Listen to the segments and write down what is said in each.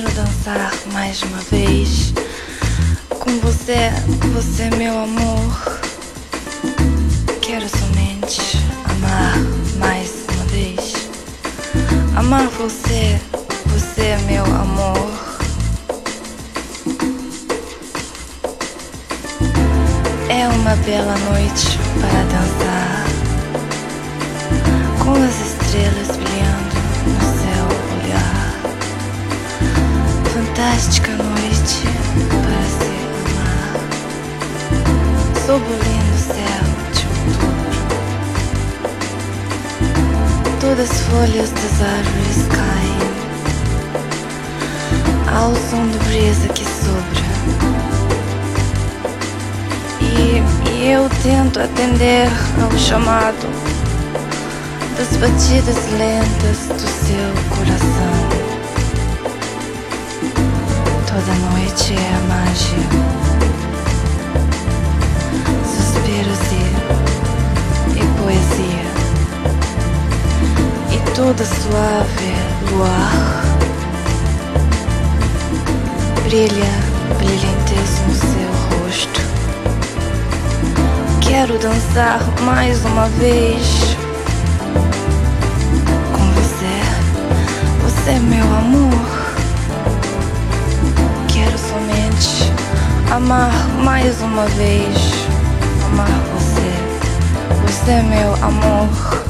Quero dançar mais uma vez com você, você meu amor. Quero somente amar mais uma vez. Amar você, você meu amor. É uma bela noite para dançar com as estrelas brilhando Fantástica noite para se amar. Sob o lindo céu de outubro Todas as folhas das árvores caem. Ao som do brisa que sobra e, e eu tento atender ao chamado Das batidas lentas do seu coração Toda noite é a mágia. Suspiros e, e poesia. E toda suave luar. Brilha, brilha intenso no seu rosto. Quero dançar mais uma vez com você. Você é meu amor. Amar mais uma vez. Amar você. Você é meu amor.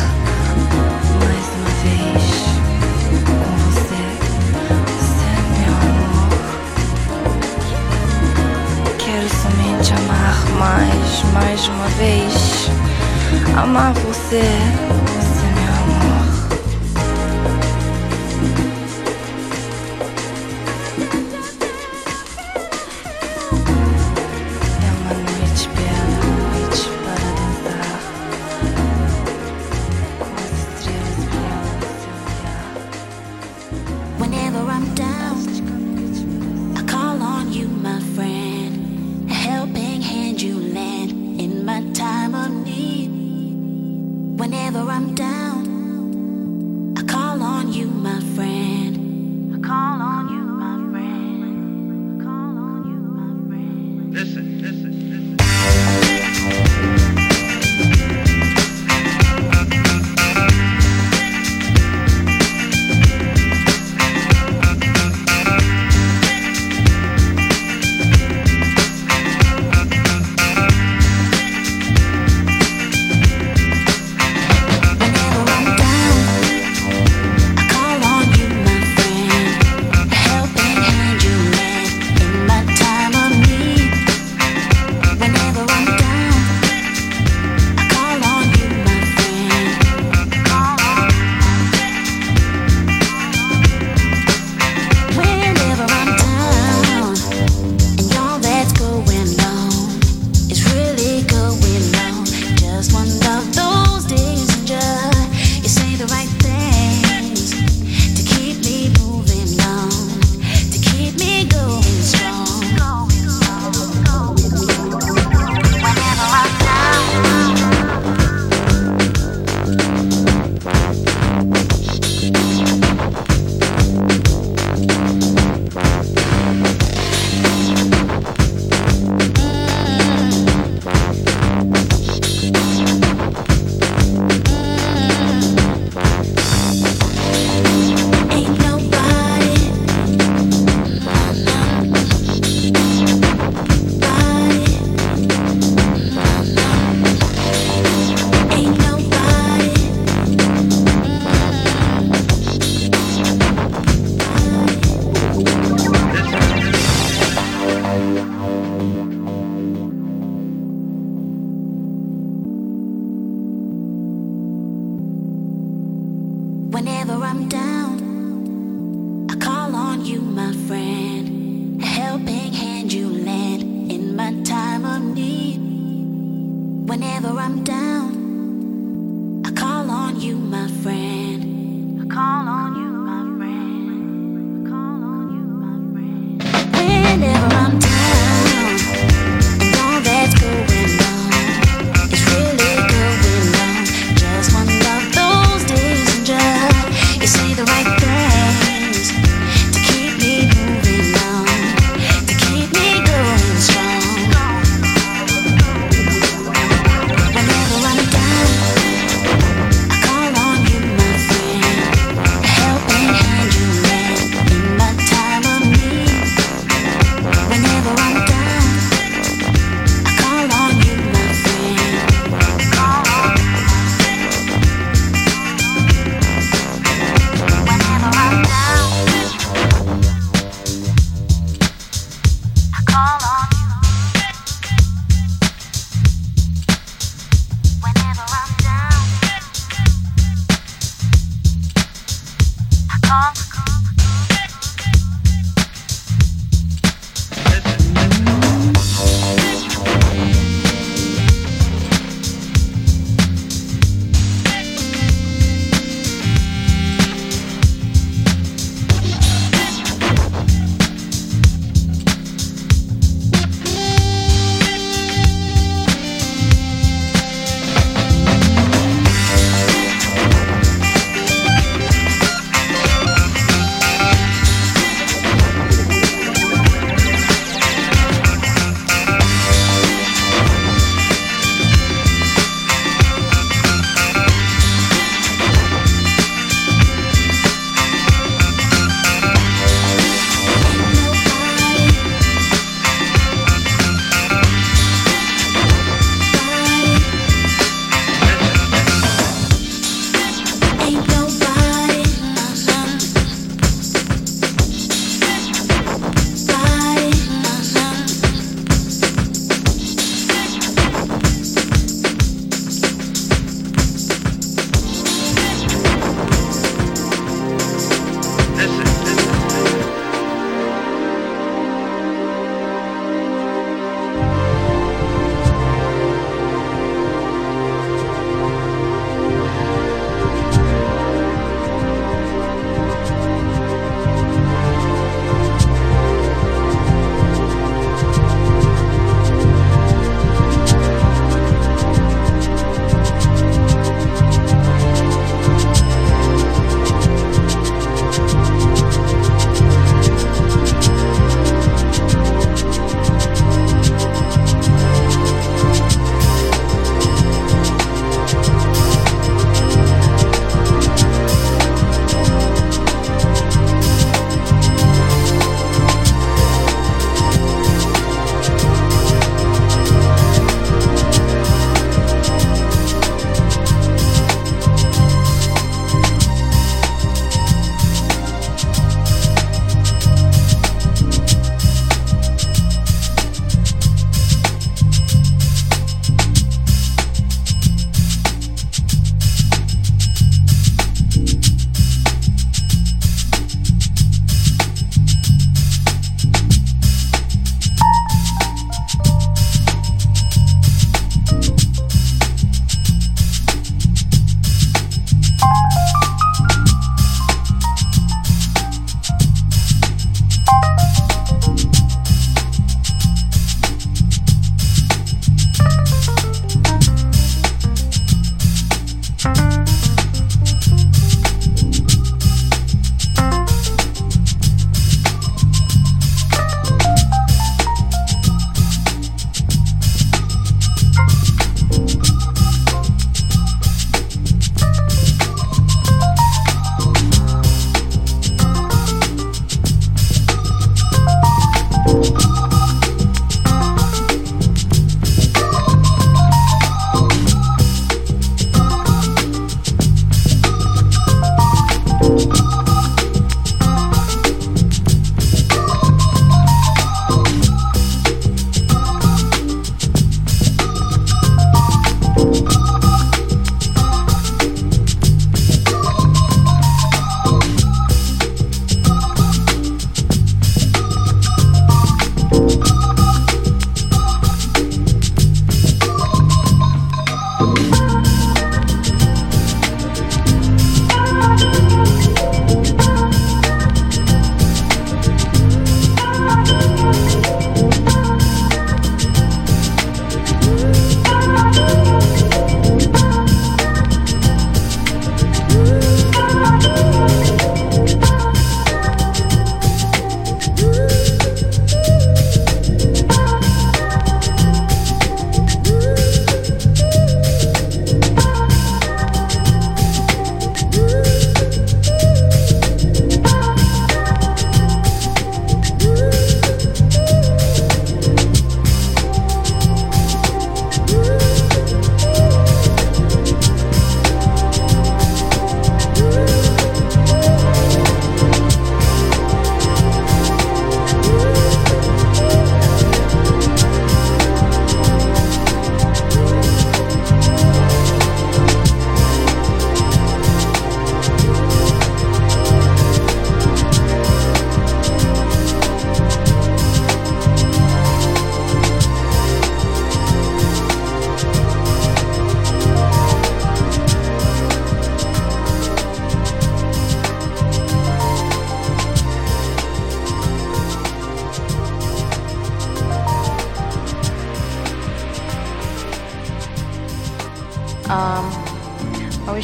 mais, mais uma vez, amar você. You see the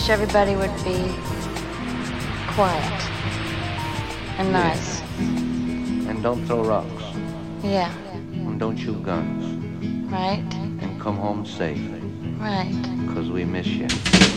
wish everybody would be quiet and nice. And don't throw rocks. Yeah. And don't shoot guns. Right. And come home safe. Right. Because we miss you.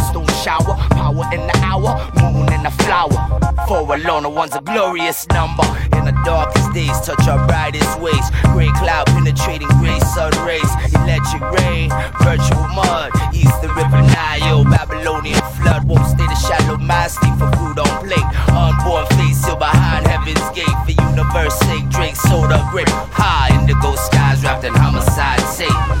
alone, the one's a glorious number. In the darkest days, touch our brightest ways. Gray cloud penetrating gray sun rays. Electric rain, virtual mud. East the river Nile, Babylonian flood. Won't stay the shallow mind, stay for food on plate. Unborn face, still behind heaven's gate. For universe sake, drink soda grip High indigo skies, wrapped in homicide tape.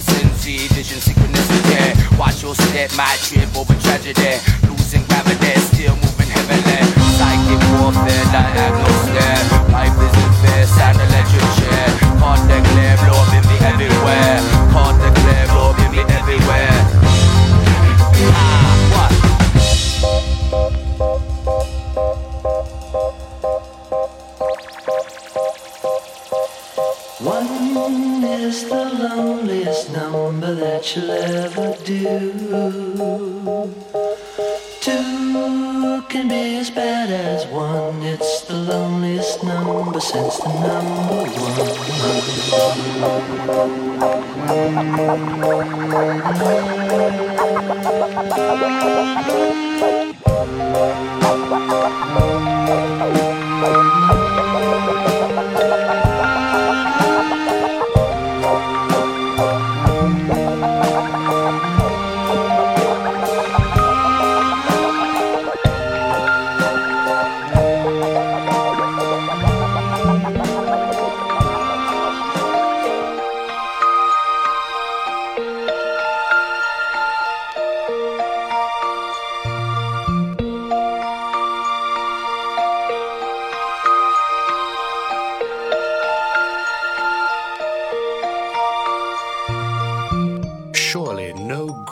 sense, vision, synchronicity. Watch your step, my trip over tragedy.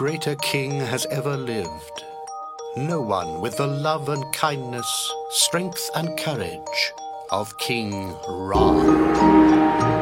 Greater king has ever lived. No one with the love and kindness, strength and courage of King Ra.